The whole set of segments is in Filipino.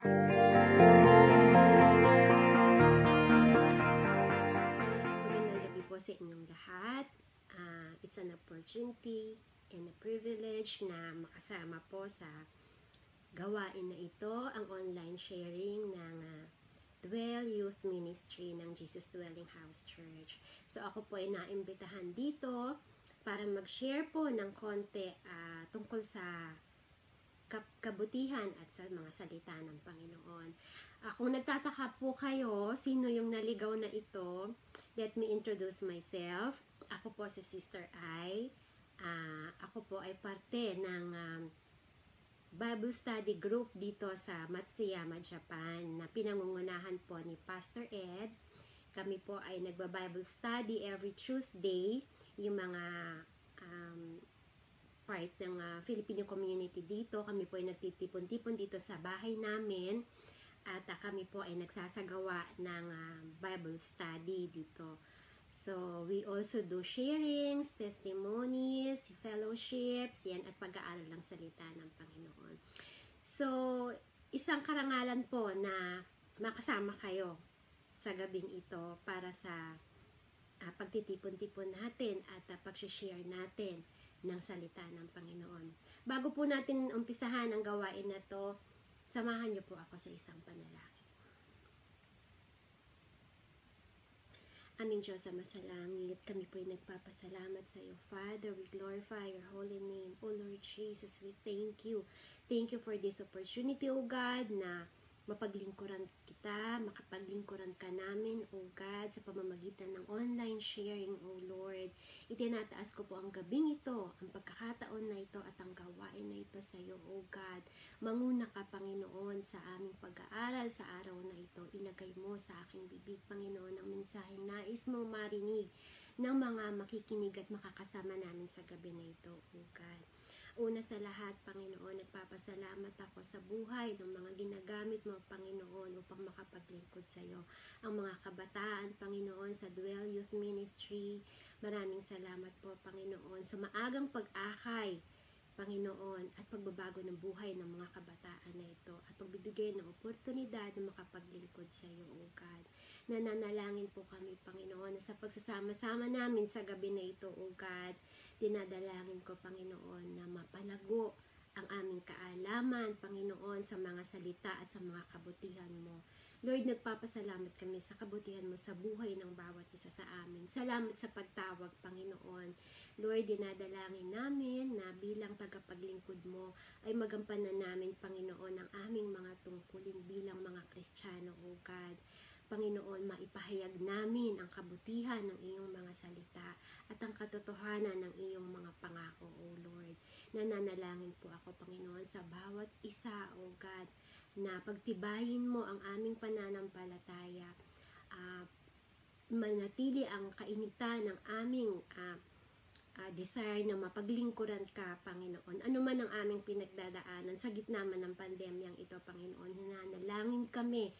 Magandang gabi po sa inyong lahat. Ah, it's an opportunity and a privilege na makasama po sa gawain na ito, ang online sharing ng ah, Dwell Youth Ministry ng Jesus Dwelling House Church. So ako po ay naimbitahan dito para mag-share po ng konti ah, tungkol sa kabutihan at sa mga salita ng Panginoon. Ah, kung nagtataka po kayo, sino yung naligaw na ito, let me introduce myself. Ako po si Sister Ai. Ah, ako po ay parte ng um, Bible study group dito sa Matsuyama, Japan na pinangungunahan po ni Pastor Ed. Kami po ay nagba-Bible study every Tuesday. Yung mga um, part ng ah, Filipino community dito. Kami po ay nagtitipon-tipon dito sa bahay namin. At ah, kami po ay nagsasagawa ng ah, Bible study dito. So, we also do sharings, testimonies, fellowships, yan, at pag-aaral ng salita ng Panginoon. So, isang karangalan po na makasama kayo sa gabing ito para sa ah, pagtitipon-tipon natin at uh, pag-share natin ng salita ng Panginoon. Bago po natin umpisahan ang gawain na to, samahan niyo po ako sa isang panalangin. Aming Diyos sa masalangit, kami po ay nagpapasalamat sa iyo, Father. We glorify your holy name. O Lord Jesus, we thank you. Thank you for this opportunity, O God, na mapaglingkuran kita, makapaglingkuran ka namin, O God, sa pamamagitan ng online sharing, O Lord. Itinataas ko po ang gabing ito, ang pagkakataon na ito at ang gawain na ito sa iyo, O God. Manguna ka, Panginoon, sa aming pag-aaral sa araw na ito. Ilagay mo sa aking bibig, Panginoon, ang mensaheng nais mong marinig ng mga makikinig at makakasama namin sa gabi na ito, O God. Una sa lahat, Panginoon, nagpapasalamat ako sa buhay ng mga ginagamit mo, Panginoon, upang makapaglingkod sa iyo. Ang mga kabataan, Panginoon, sa Dwell Youth Ministry, maraming salamat po, Panginoon, sa maagang pag-akay, Panginoon, at pagbabago ng buhay ng mga kabataan na ito at pagbibigay ng oportunidad na makapaglingkod sa iyo, O God. Nananalangin po kami, Panginoon, na sa pagsasama-sama namin sa gabi na ito, O God, dinadalangin ko, Panginoon, na mapalago ang aming kaalaman, Panginoon, sa mga salita at sa mga kabutihan mo. Lord, nagpapasalamat kami sa kabutihan mo sa buhay ng bawat isa sa amin. Salamat sa pagtawag, Panginoon. Lord, dinadalangin namin na bilang tagapaglingkod mo ay magampanan namin, Panginoon, ang aming mga tungkulin bilang mga Kristiyano, O God. Panginoon, maipahayag namin ang kabutihan ng iyong mga salita at ang katotohanan ng iyong mga pangako, O Lord. Nananalangin po ako, Panginoon, sa bawat isa, O God, na pagtibayin mo ang aming pananampalataya, uh, manatili ang kainitan ng aming uh, uh, desire na mapaglingkuran ka, Panginoon. Ano man ang aming pinagdadaanan sa gitna man ng pandemyang ito, Panginoon, hinanalangin kami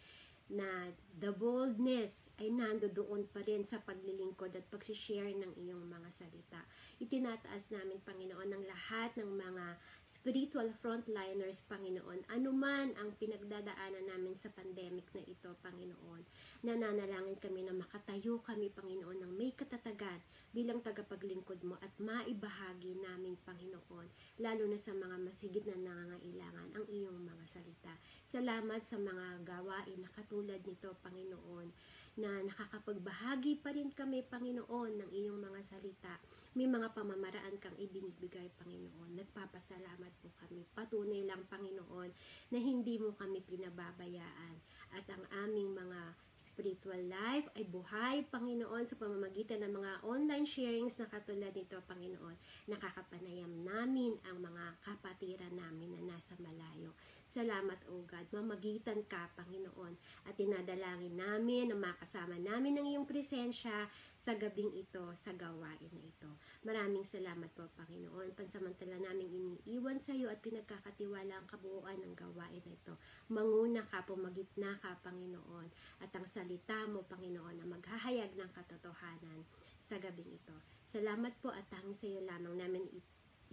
na the boldness ay nando doon pa rin sa paglilingkod at pagsishare ng iyong mga salita. Itinataas namin, Panginoon, ang lahat ng mga spiritual frontliners, Panginoon, anuman ang pinagdadaanan namin sa pandemic na ito, Panginoon. Nananalangin kami na makatayo kami, Panginoon, ng may katatagan bilang tagapaglingkod mo at maibahagi namin, Panginoon, lalo na sa mga masigit na nangangailangan ang iyong mga salita. Salamat sa mga gawain na katulad nito, Panginoon, na nakakapagbahagi pa rin kami, Panginoon, ng iyong mga salita. May mga pamamaraan kang ibinibigay, Panginoon. Nagpapasalamat po kami. Patunay lang, Panginoon, na hindi mo kami pinababayaan. At ang aming mga spiritual life ay buhay, Panginoon, sa pamamagitan ng mga online sharings na katulad nito, Panginoon. Nakakapanayam namin ang mga kapatiran namin na nasa malayo. Salamat, O God. Mamagitan ka, Panginoon. At tinadalangin namin na makasama namin ng iyong presensya sa gabing ito, sa gawain na ito. Maraming salamat po, Panginoon. Pansamantala namin iniiwan sa iyo at pinagkakatiwala ang kabuuan ng gawain na ito. Manguna ka, pumagitna ka, Panginoon. At ang salita mo, Panginoon, na maghahayag ng katotohanan sa gabing ito. Salamat po at tanging sa iyo lamang namin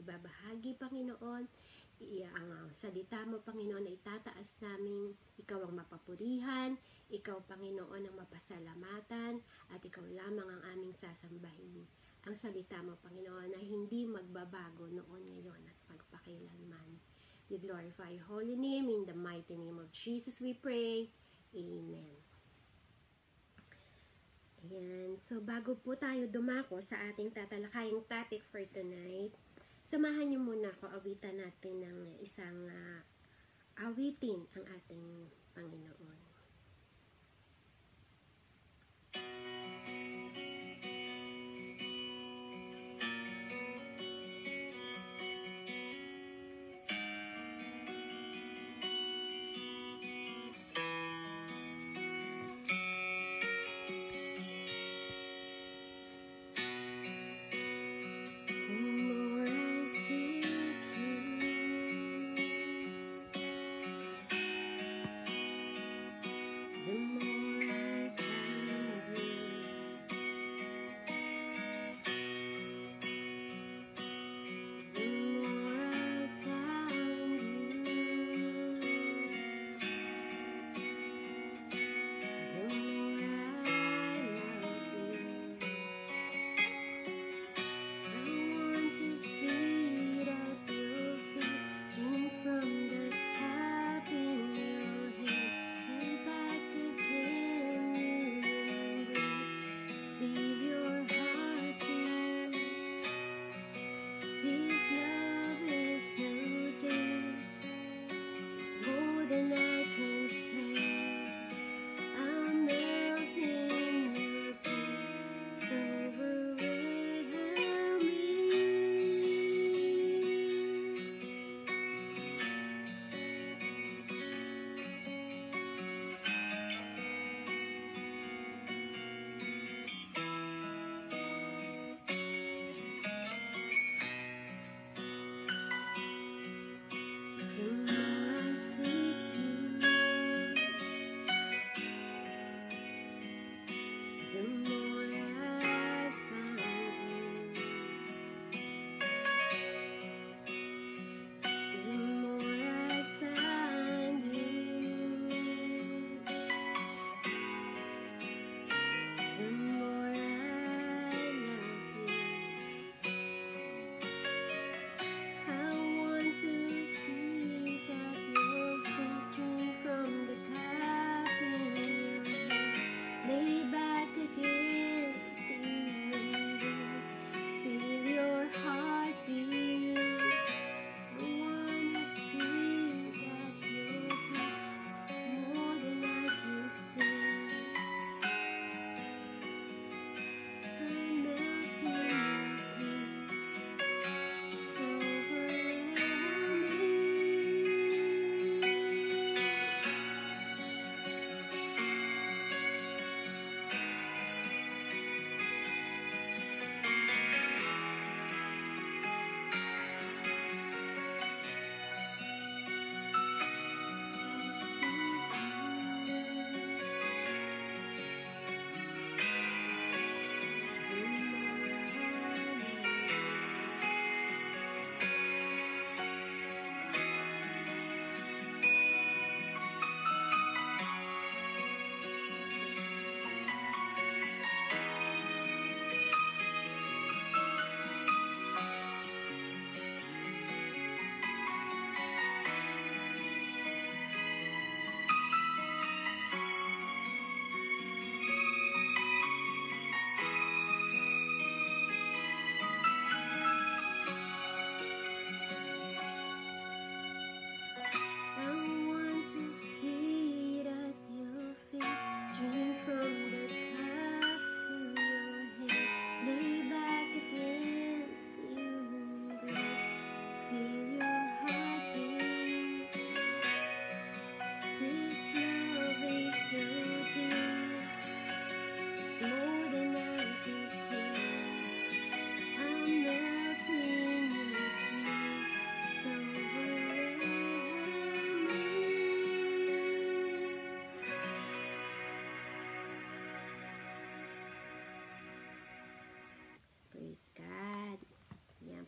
ibabahagi, Panginoon iaangaw. Salita mo, Panginoon, na itataas namin. Ikaw ang mapapurihan, Ikaw, Panginoon, ang mapasalamatan, at Ikaw lamang ang aming sasambahin. Ang salita mo, Panginoon, na hindi magbabago noon, ngayon, at magpakilanman. We glorify your holy name. In the mighty name of Jesus we pray. Amen. Ayan. So, bago po tayo dumako sa ating tatalakayang topic for tonight, Samahan niyo muna ako awitan natin ng isang uh, awitin ang ating Panginoon. Thank you.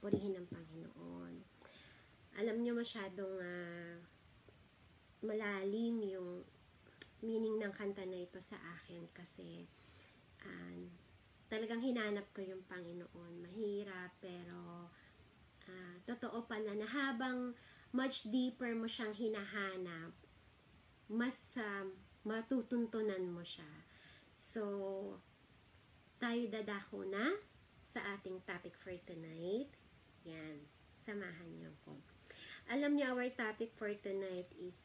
papurihin ng Panginoon. Alam nyo masyadong uh, malalim yung meaning ng kanta na ito sa akin kasi uh, talagang hinanap ko yung Panginoon. Mahirap pero uh, totoo pala na habang much deeper mo siyang hinahanap, mas uh, matutuntunan mo siya. So, tayo dadako na sa ating topic for tonight. Yan, samahan niyo ko. Alam niyo, our topic for tonight is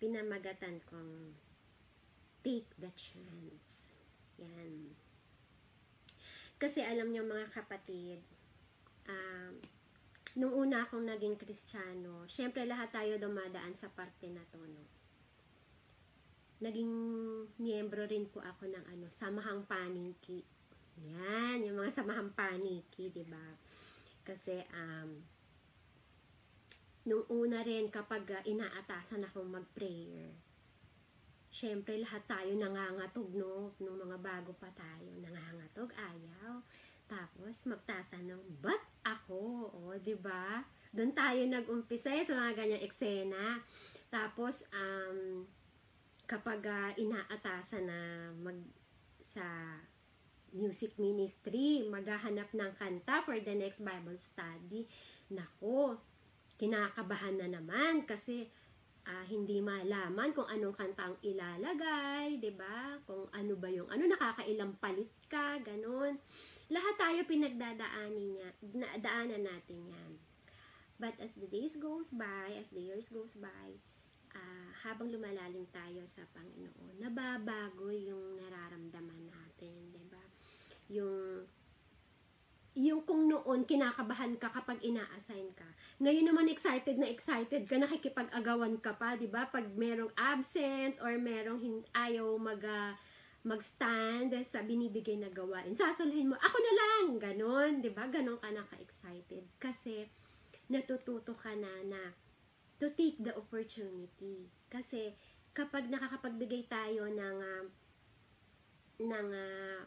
pinamagatan kong take the chance. Yan. Kasi alam niyo mga kapatid, um, nung una akong naging kristyano, syempre lahat tayo dumadaan sa parte na to, no? Naging miyembro rin po ako ng ano, Samahang Paniki. Yan, yung mga Samahang Paniki, di ba? Kasi, um, nung una rin kapag uh, inaatasan akong mag-prayer, syempre lahat tayo nangangatog, no? Nung mga bago pa tayo, nangangatog, ayaw. Tapos, magtatanong, ba't ako? O, di ba? Doon tayo nag-umpisa eh, sa mga ganyang eksena. Tapos, um, kapag uh, inaatasan na mag sa music ministry, maghahanap ng kanta for the next Bible study. Nako, kinakabahan na naman kasi uh, hindi malaman kung anong kanta ang ilalagay, 'di ba? Kung ano ba yung ano nakakailang palit ka, ganun. Lahat tayo pinagdadaanin niya, daanan natin 'yan. But as the days goes by, as the years goes by, uh, habang lumalalim tayo sa Panginoon, nababago yung nararamdaman natin, 'di ba? Yung yung kung noon kinakabahan ka kapag ina-assign ka. Ngayon naman excited na excited ka, nakikipag-agawan ka pa, 'di ba? Pag merong absent or merong hin- ayaw mag uh, mag-stand sa binibigay na gawain. Sasaluhin mo, ako na lang, ganon, 'di ba? Ganon ka na ka-excited kasi natututo ka na na to take the opportunity. Kasi kapag nakakapagbigay tayo ng uh, ng uh,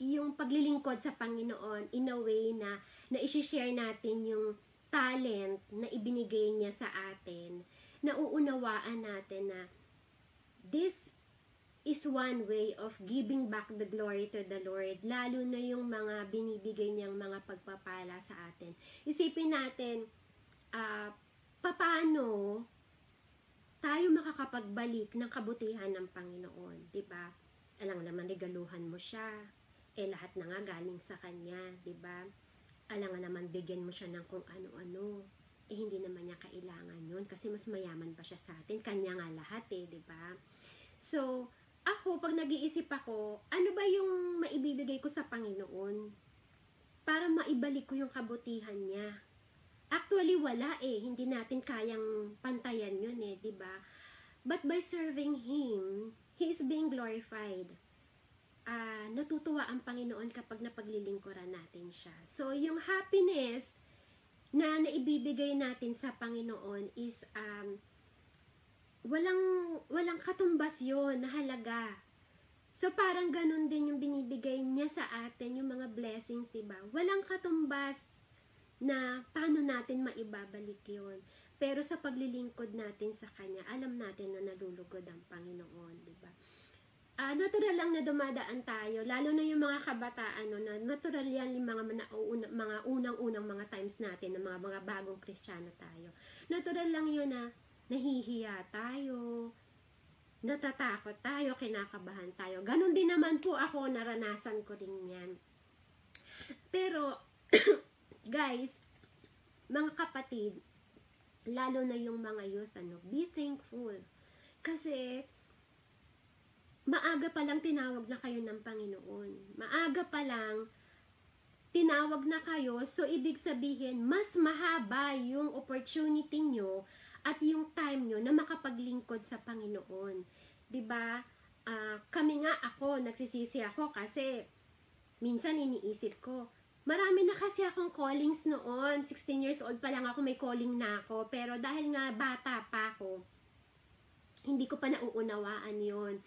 yung paglilingkod sa Panginoon in a way na na i-share natin yung talent na ibinigay niya sa atin, nauunawaan natin na this is one way of giving back the glory to the Lord, lalo na yung mga binibigay niyang mga pagpapala sa atin. Isipin natin, uh, paano tayo makakapagbalik ng kabutihan ng Panginoon, 'di ba? Alam naman regaluhan mo siya, eh lahat na nga galing sa kanya, 'di ba? Alangan naman bigyan mo siya ng kung ano-ano. Eh hindi naman niya kailangan 'yun kasi mas mayaman pa siya sa atin. Kanya nga lahat eh, 'di ba? So, ako pag nag-iisip ako, ano ba yung maibibigay ko sa Panginoon para maibalik ko yung kabutihan niya? Actually wala eh, hindi natin kayang pantayan 'yun eh, 'di ba? But by serving him, he is being glorified uh, natutuwa ang Panginoon kapag napaglilingkuran natin siya. So, yung happiness na naibibigay natin sa Panginoon is um, walang, walang katumbas yon na halaga. So, parang ganun din yung binibigay niya sa atin, yung mga blessings, diba? Walang katumbas na paano natin maibabalik yon Pero sa paglilingkod natin sa Kanya, alam natin na nalulugod ang Panginoon, di ba? Uh, natural lang na dumadaan tayo, lalo na yung mga kabataan, no, na natural yan yung mga, mga, mga unang-unang mga times natin, ng mga, mga bagong kristyano tayo. Natural lang yun na nahihiya tayo, natatakot tayo, kinakabahan tayo. Ganon din naman po ako, naranasan ko rin yan. Pero, guys, mga kapatid, lalo na yung mga youth, ano, be thankful. Kasi, maaga pa lang tinawag na kayo ng Panginoon. Maaga pa lang tinawag na kayo, so ibig sabihin, mas mahaba yung opportunity nyo at yung time nyo na makapaglingkod sa Panginoon. ba? Uh, kami nga ako, nagsisisi ako kasi minsan iniisip ko, marami na kasi akong callings noon. 16 years old pa lang ako, may calling na ako. Pero dahil nga bata pa ako, hindi ko pa nauunawaan yon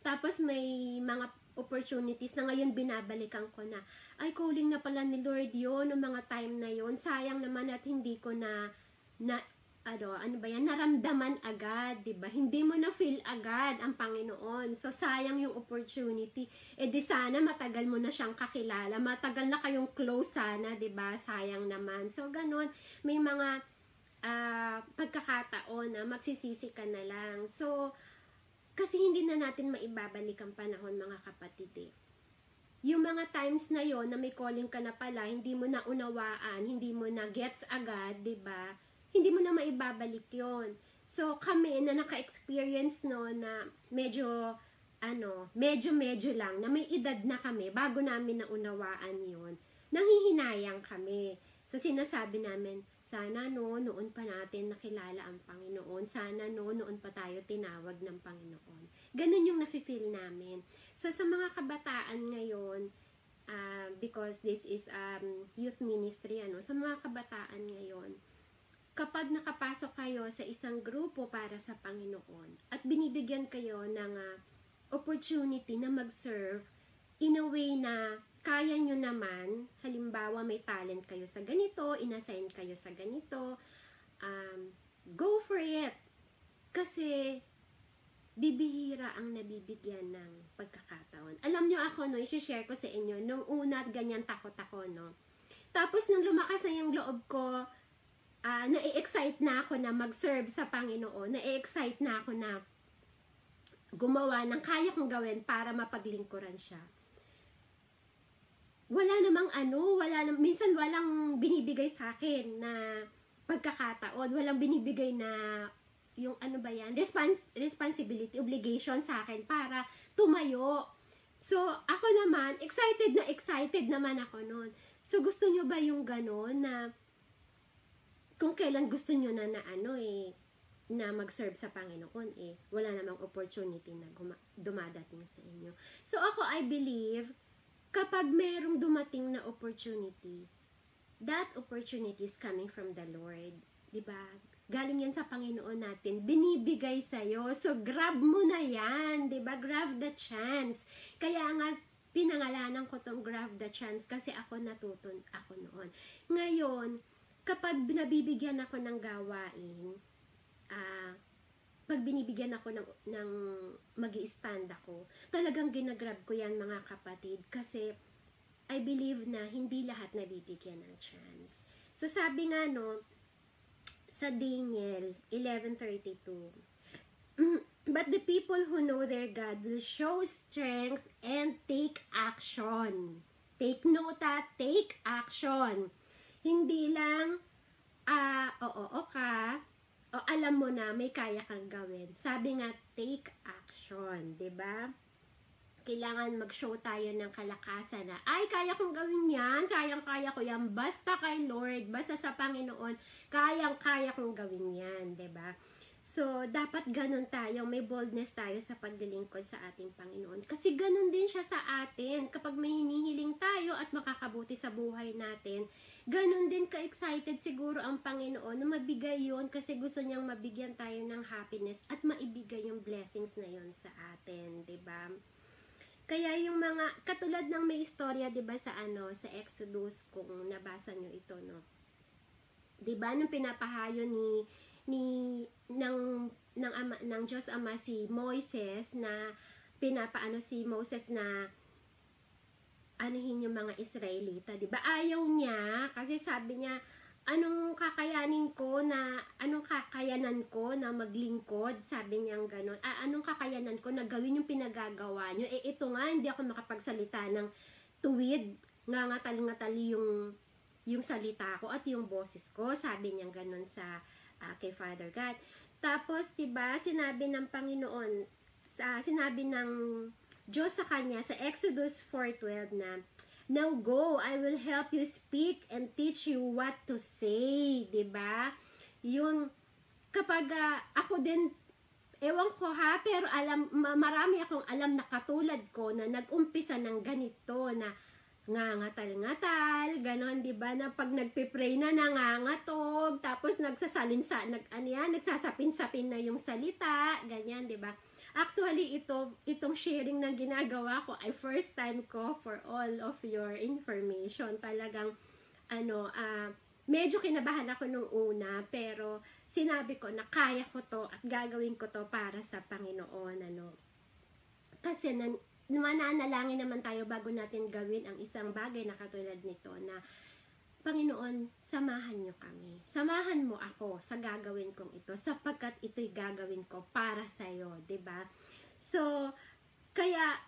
tapos may mga opportunities na ngayon binabalikan ko na, ay calling na pala ni Lord yon ng mga time na yon Sayang naman at hindi ko na, na ano, ano ba yan, naramdaman agad, 'di ba? Hindi mo na feel agad ang Panginoon. So sayang yung opportunity. Eh di sana matagal mo na siyang kakilala, matagal na kayong close sana, 'di ba? Sayang naman. So ganun, may mga ah, pagkakataon na magsisisi ka na lang. So kasi hindi na natin maibabalik ang panahon mga kapatid eh yung mga times na yon na may calling ka na pala, hindi mo na unawaan, hindi mo na gets agad, 'di ba? Hindi mo na maibabalik yon. So kami na naka-experience no na medyo ano, medyo medyo lang na may edad na kami bago namin naunawaan yon. Nanghihinayang kami. So sinasabi namin, sana no, noon pa natin nakilala ang Panginoon. Sana no, noon pa tayo tinawag ng Panginoon. Ganun yung nafe-feel namin. So sa mga kabataan ngayon, uh, because this is um, youth ministry, ano, sa mga kabataan ngayon, kapag nakapasok kayo sa isang grupo para sa Panginoon at binibigyan kayo ng uh, opportunity na mag-serve in a way na kaya nyo naman, halimbawa may talent kayo sa ganito, inassign kayo sa ganito, um, go for it. Kasi bibihira ang nabibigyan ng pagkakataon. Alam nyo ako, no, i-share ko sa inyo, nung una, ganyan takot ako, no. Tapos, nung lumakas na yung loob ko, uh, na-excite na ako na mag-serve sa Panginoon, na-excite na ako na gumawa ng kaya kong gawin para mapaglingkuran siya. Wala namang ano, wala nam minsan walang binibigay sa akin na pagkakataon, walang binibigay na yung ano ba yan, respons- responsibility, obligation sa akin para tumayo. So, ako naman, excited na excited naman ako noon. So, gusto nyo ba yung gano'n na kung kailan gusto nyo na na ano eh, na mag-serve sa Panginoon eh, wala namang opportunity na dumadating sa inyo. So, ako, I believe, kapag merong dumating na opportunity, that opportunity is coming from the Lord. ba? Galing yan sa Panginoon natin. Binibigay sa iyo. So grab mo na 'yan, ba? Grab the chance. Kaya nga pinangalanan ko tong grab the chance kasi ako natutun ako noon. Ngayon, kapag nabibigyan ako ng gawain, ah uh, pag binibigyan ako ng, ng mag stand ako, talagang ginagrab ko yan mga kapatid kasi I believe na hindi lahat nabibigyan ng chance. So sabi nga no, sa Daniel 11.32. But the people who know their God will show strength and take action. Take note ha, take action. Hindi lang, ah, uh, oo, oo ka, o alam mo na may kaya kang gawin. Sabi nga, take action, 'di ba? kailangan mag-show tayo ng kalakasan na, ay, kaya kong gawin yan, kayang-kaya ko yan, basta kay Lord, basta sa Panginoon, kayang-kaya kong gawin yan, ba diba? So, dapat ganun tayo, may boldness tayo sa paglilingkod sa ating Panginoon. Kasi ganun din siya sa atin. Kapag may hinihiling tayo at makakabuti sa buhay natin, ganun din ka-excited siguro ang Panginoon na mabigay yon kasi gusto niyang mabigyan tayo ng happiness at maibigay yung blessings na yon sa atin, ba? Kaya yung mga, katulad ng may istorya, di ba, sa ano, sa Exodus, kung nabasa nyo ito, no? Di ba, nung pinapahayo ni, ni, ng, ng, ama, ng Diyos Ama si Moises, na, pinapaano si Moses na, anuhin yung mga Israelita, di ba? Ayaw niya, kasi sabi niya, anong kakayanin ko na anong kakayanan ko na maglingkod? Sabi niya gano'n. Ah, anong kakayanan ko na gawin yung pinagagawa niyo? Eh ito nga hindi ako makapagsalita ng tuwid. Nga nga tali yung yung salita ko at yung boses ko. Sabi niya gano'n sa uh, kay Father God. Tapos 'di ba sinabi ng Panginoon sa sinabi ng Diyos sa kanya sa Exodus 4:12 na Now go, I will help you speak and teach you what to say, ba? Yung kapag uh, ako din ewan ko ha, pero alam marami akong alam na katulad ko na nag-umpisa ng ganito na ngangatal-ngatal, ganon, 'di ba? Na pag nagpe-pray na nangangatog, tapos nagsasalin sa nag ano yan, nagsasapin-sapin na yung salita, ganyan, 'di ba? Actually, ito, itong sharing na ginagawa ko ay first time ko for all of your information. Talagang, ano, uh, medyo kinabahan ako nung una, pero sinabi ko na kaya ko to at gagawin ko to para sa Panginoon, ano. Kasi nan, mananalangin naman tayo bago natin gawin ang isang bagay na katulad nito na Panginoon, samahan niyo kami. Samahan mo ako sa gagawin kong ito sapagkat ito'y gagawin ko para sa iyo, 'di ba? So, kaya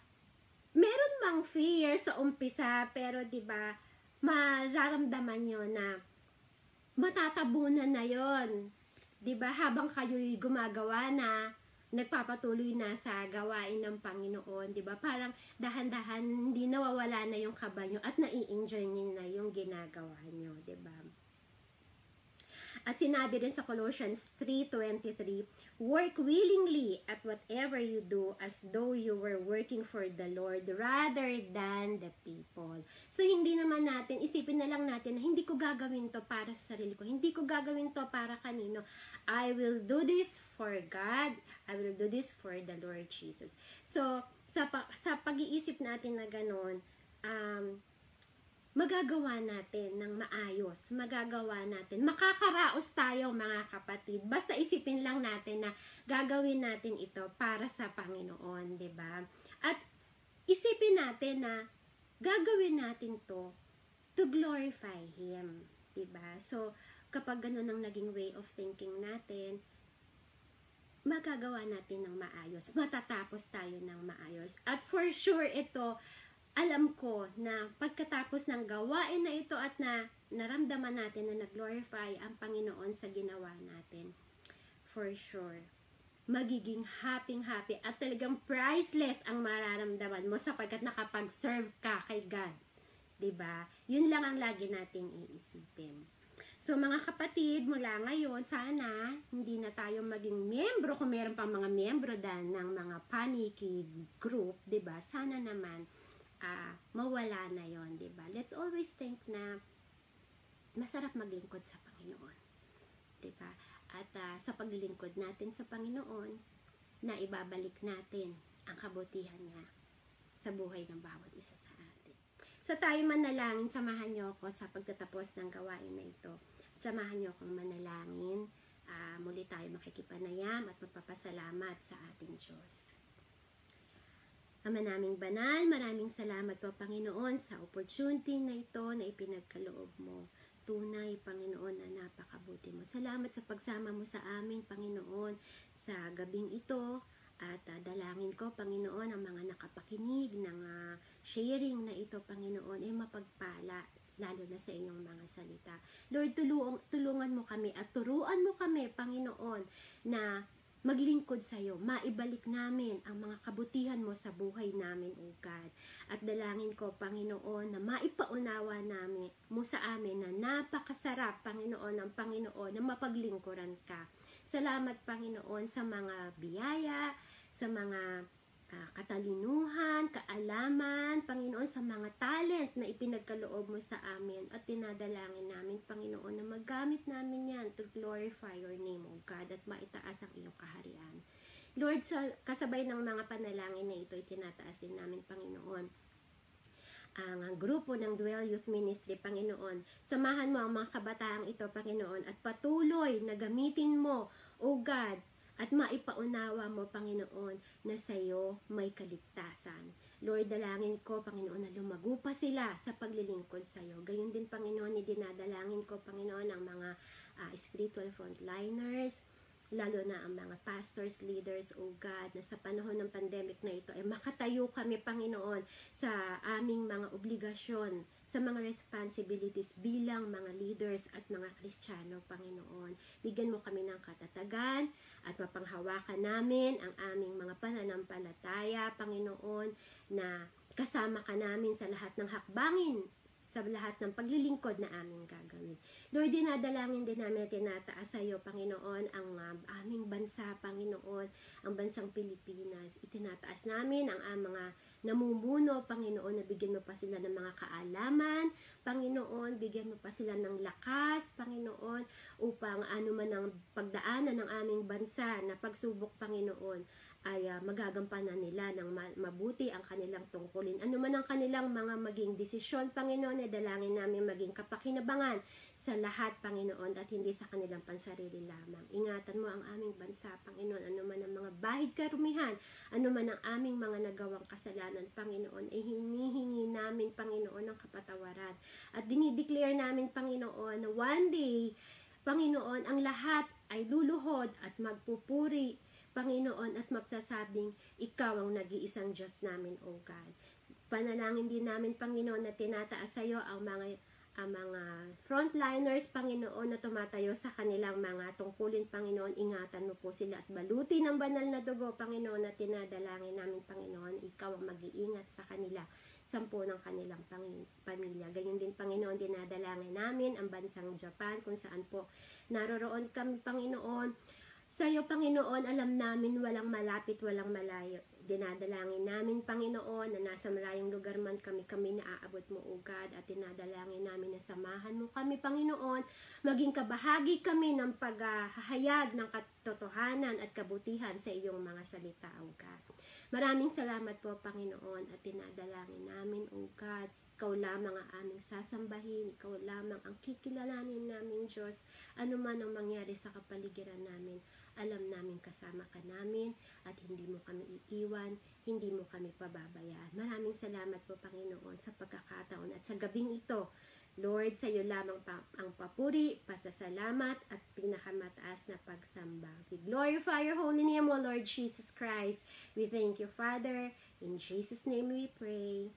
meron mang fear sa umpisa pero 'di ba, mararamdaman niyo na matatabunan na 'yon. 'Di ba? Habang kayo'y gumagawa na nagpapatuloy na sa gawain ng Panginoon, 'di ba? Parang dahan-dahan hindi nawawala na yung kaba nyo at nai-enjoy niyo na yung ginagawa nyo, 'di ba? At sinabi rin sa Colossians 3.23, Work willingly at whatever you do as though you were working for the Lord rather than the people. So, hindi naman natin, isipin na lang natin na hindi ko gagawin to para sa sarili ko. Hindi ko gagawin to para kanino. I will do this for God. I will do this for the Lord Jesus. So, sa, sa pag-iisip natin na ganun, um, magagawa natin ng maayos, magagawa natin, makakaraos tayo mga kapatid. Basta isipin lang natin na gagawin natin ito para sa Panginoon, 'di ba? At isipin natin na gagawin natin to to glorify Him, 'di ba? So, kapag ganun ang naging way of thinking natin, magagawa natin ng maayos, matatapos tayo ng maayos. At for sure ito, alam ko na pagkatapos ng gawain na ito at na naramdaman natin na nag-glorify ang Panginoon sa ginawa natin, for sure, magiging happy-happy at talagang priceless ang mararamdaman mo sapagkat nakapag-serve ka kay God. ba? Yun lang ang lagi nating iisipin. So mga kapatid, mula ngayon, sana hindi na tayo maging membro kung meron pang mga membro dan ng mga paniki group, 'di ba? Sana naman uh, mawala na yon di ba? Let's always think na masarap maglingkod sa Panginoon. Di ba? At uh, sa paglilingkod natin sa Panginoon, na ibabalik natin ang kabutihan niya sa buhay ng bawat isa sa atin. So tayo manalangin, samahan niyo ako sa pagtatapos ng gawain na ito. Samahan niyo akong manalangin. Uh, muli tayo makikipanayam at magpapasalamat sa ating Diyos. Ama naming banal, maraming salamat po Panginoon sa opportunity na ito na ipinagkaloob mo. Tunay, Panginoon, na napakabuti mo. Salamat sa pagsama mo sa amin, Panginoon, sa gabing ito. At uh, dalangin ko, Panginoon, ang mga nakapakinig ng uh, sharing na ito, Panginoon, ay mapagpala lalo na sa inyong mga salita. Lord, tulungan, tulungan mo kami at turuan mo kami, Panginoon, na maglingkod sa iyo, maibalik namin ang mga kabutihan mo sa buhay namin, O God. At dalangin ko, Panginoon, na maipaunawa namin mo sa amin na napakasarap, Panginoon, ng Panginoon na mapaglingkuran ka. Salamat, Panginoon, sa mga biyaya, sa mga uh, katalinuhan, kaalaman, Panginoon, sa mga talent na ipinagkaloob mo sa amin at tinadalangin namin, Panginoon, na magamit namin yan to glorify your name, O God, at maitaas ang iyong kaharian. Lord, sa kasabay ng mga panalangin na ito, itinataas din namin, Panginoon, ang grupo ng Dwell Youth Ministry, Panginoon. Samahan mo ang mga kabataang ito, Panginoon, at patuloy na gamitin mo, O God, at maipaunawa mo, Panginoon, na sa iyo may kaligtasan. Lord, dalangin ko, Panginoon, na lumago pa sila sa paglilingkod sa iyo. Gayon din, Panginoon, idinadalangin ko, Panginoon, ang mga uh, spiritual frontliners, lalo na ang mga pastors, leaders, O God, na sa panahon ng pandemic na ito, ay makatayo kami, Panginoon, sa aming mga obligasyon sa mga responsibilities bilang mga leaders at mga Kristiyano, Panginoon. Bigyan mo kami ng katatagan at mapanghawakan namin ang aming mga pananampalataya, Panginoon, na kasama ka namin sa lahat ng hakbangin sa lahat ng paglilingkod na aming gagawin. Lord, dinadalangin din namin tinataas sa iyo, Panginoon, ang uh, aming bansa, Panginoon, ang bansang Pilipinas. Itinataas namin ang, ang mga namumuno, Panginoon, na bigyan mo pa sila ng mga kaalaman, Panginoon, bigyan mo pa sila ng lakas, Panginoon, upang ano man ang pagdaanan ng aming bansa na pagsubok, Panginoon, ay ah, magagampanan nila ng ma- mabuti ang kanilang tungkulin. Ano man ang kanilang mga maging desisyon, Panginoon, ay dalangin namin maging kapakinabangan sa lahat, Panginoon, at hindi sa kanilang pansarili lamang. Ingatan mo ang aming bansa, Panginoon, ano man ang mga bahid karumihan, ano man ang aming mga nagawang kasalanan, Panginoon, ay hinihingi namin, Panginoon, ang kapatawaran. At dinideclare namin, Panginoon, na one day, Panginoon, ang lahat ay luluhod at magpupuri, Panginoon, at magsasabing, Ikaw ang nag-iisang Diyos namin, O God. Panalangin din namin, Panginoon, na tinataas sa iyo ang mga ang mga frontliners, Panginoon, na tumatayo sa kanilang mga tungkulin, Panginoon, ingatan mo po sila at baluti ng banal na dugo, Panginoon, na tinadalangin namin, Panginoon, ikaw ang mag-iingat sa kanila, sampo ng kanilang pamilya. Ganyan din, Panginoon, dinadalangin namin ang bansang Japan, kung saan po naroroon kami, Panginoon, sa iyo, Panginoon, alam namin walang malapit, walang malayo. Dinadalangin namin, Panginoon, na nasa malayong lugar man kami, kami naaabot mo, O God, at dinadalangin namin na samahan mo kami, Panginoon, maging kabahagi kami ng paghahayag ng katotohanan at kabutihan sa iyong mga salita, O God. Maraming salamat po, Panginoon, at dinadalangin namin, O God, ikaw lamang ang aming sasambahin, ikaw lamang ang kikilalanin namin, Diyos, ano man ang mangyari sa kapaligiran namin, alam namin kasama ka namin at hindi mo kami iiwan, hindi mo kami pababayaan. Maraming salamat po Panginoon sa pagkakataon at sa gabing ito. Lord, sa iyo lamang pa, ang papuri, pasasalamat at pinakamataas na pagsamba. We glorify your holy name, O Lord Jesus Christ. We thank you, Father. In Jesus' name we pray.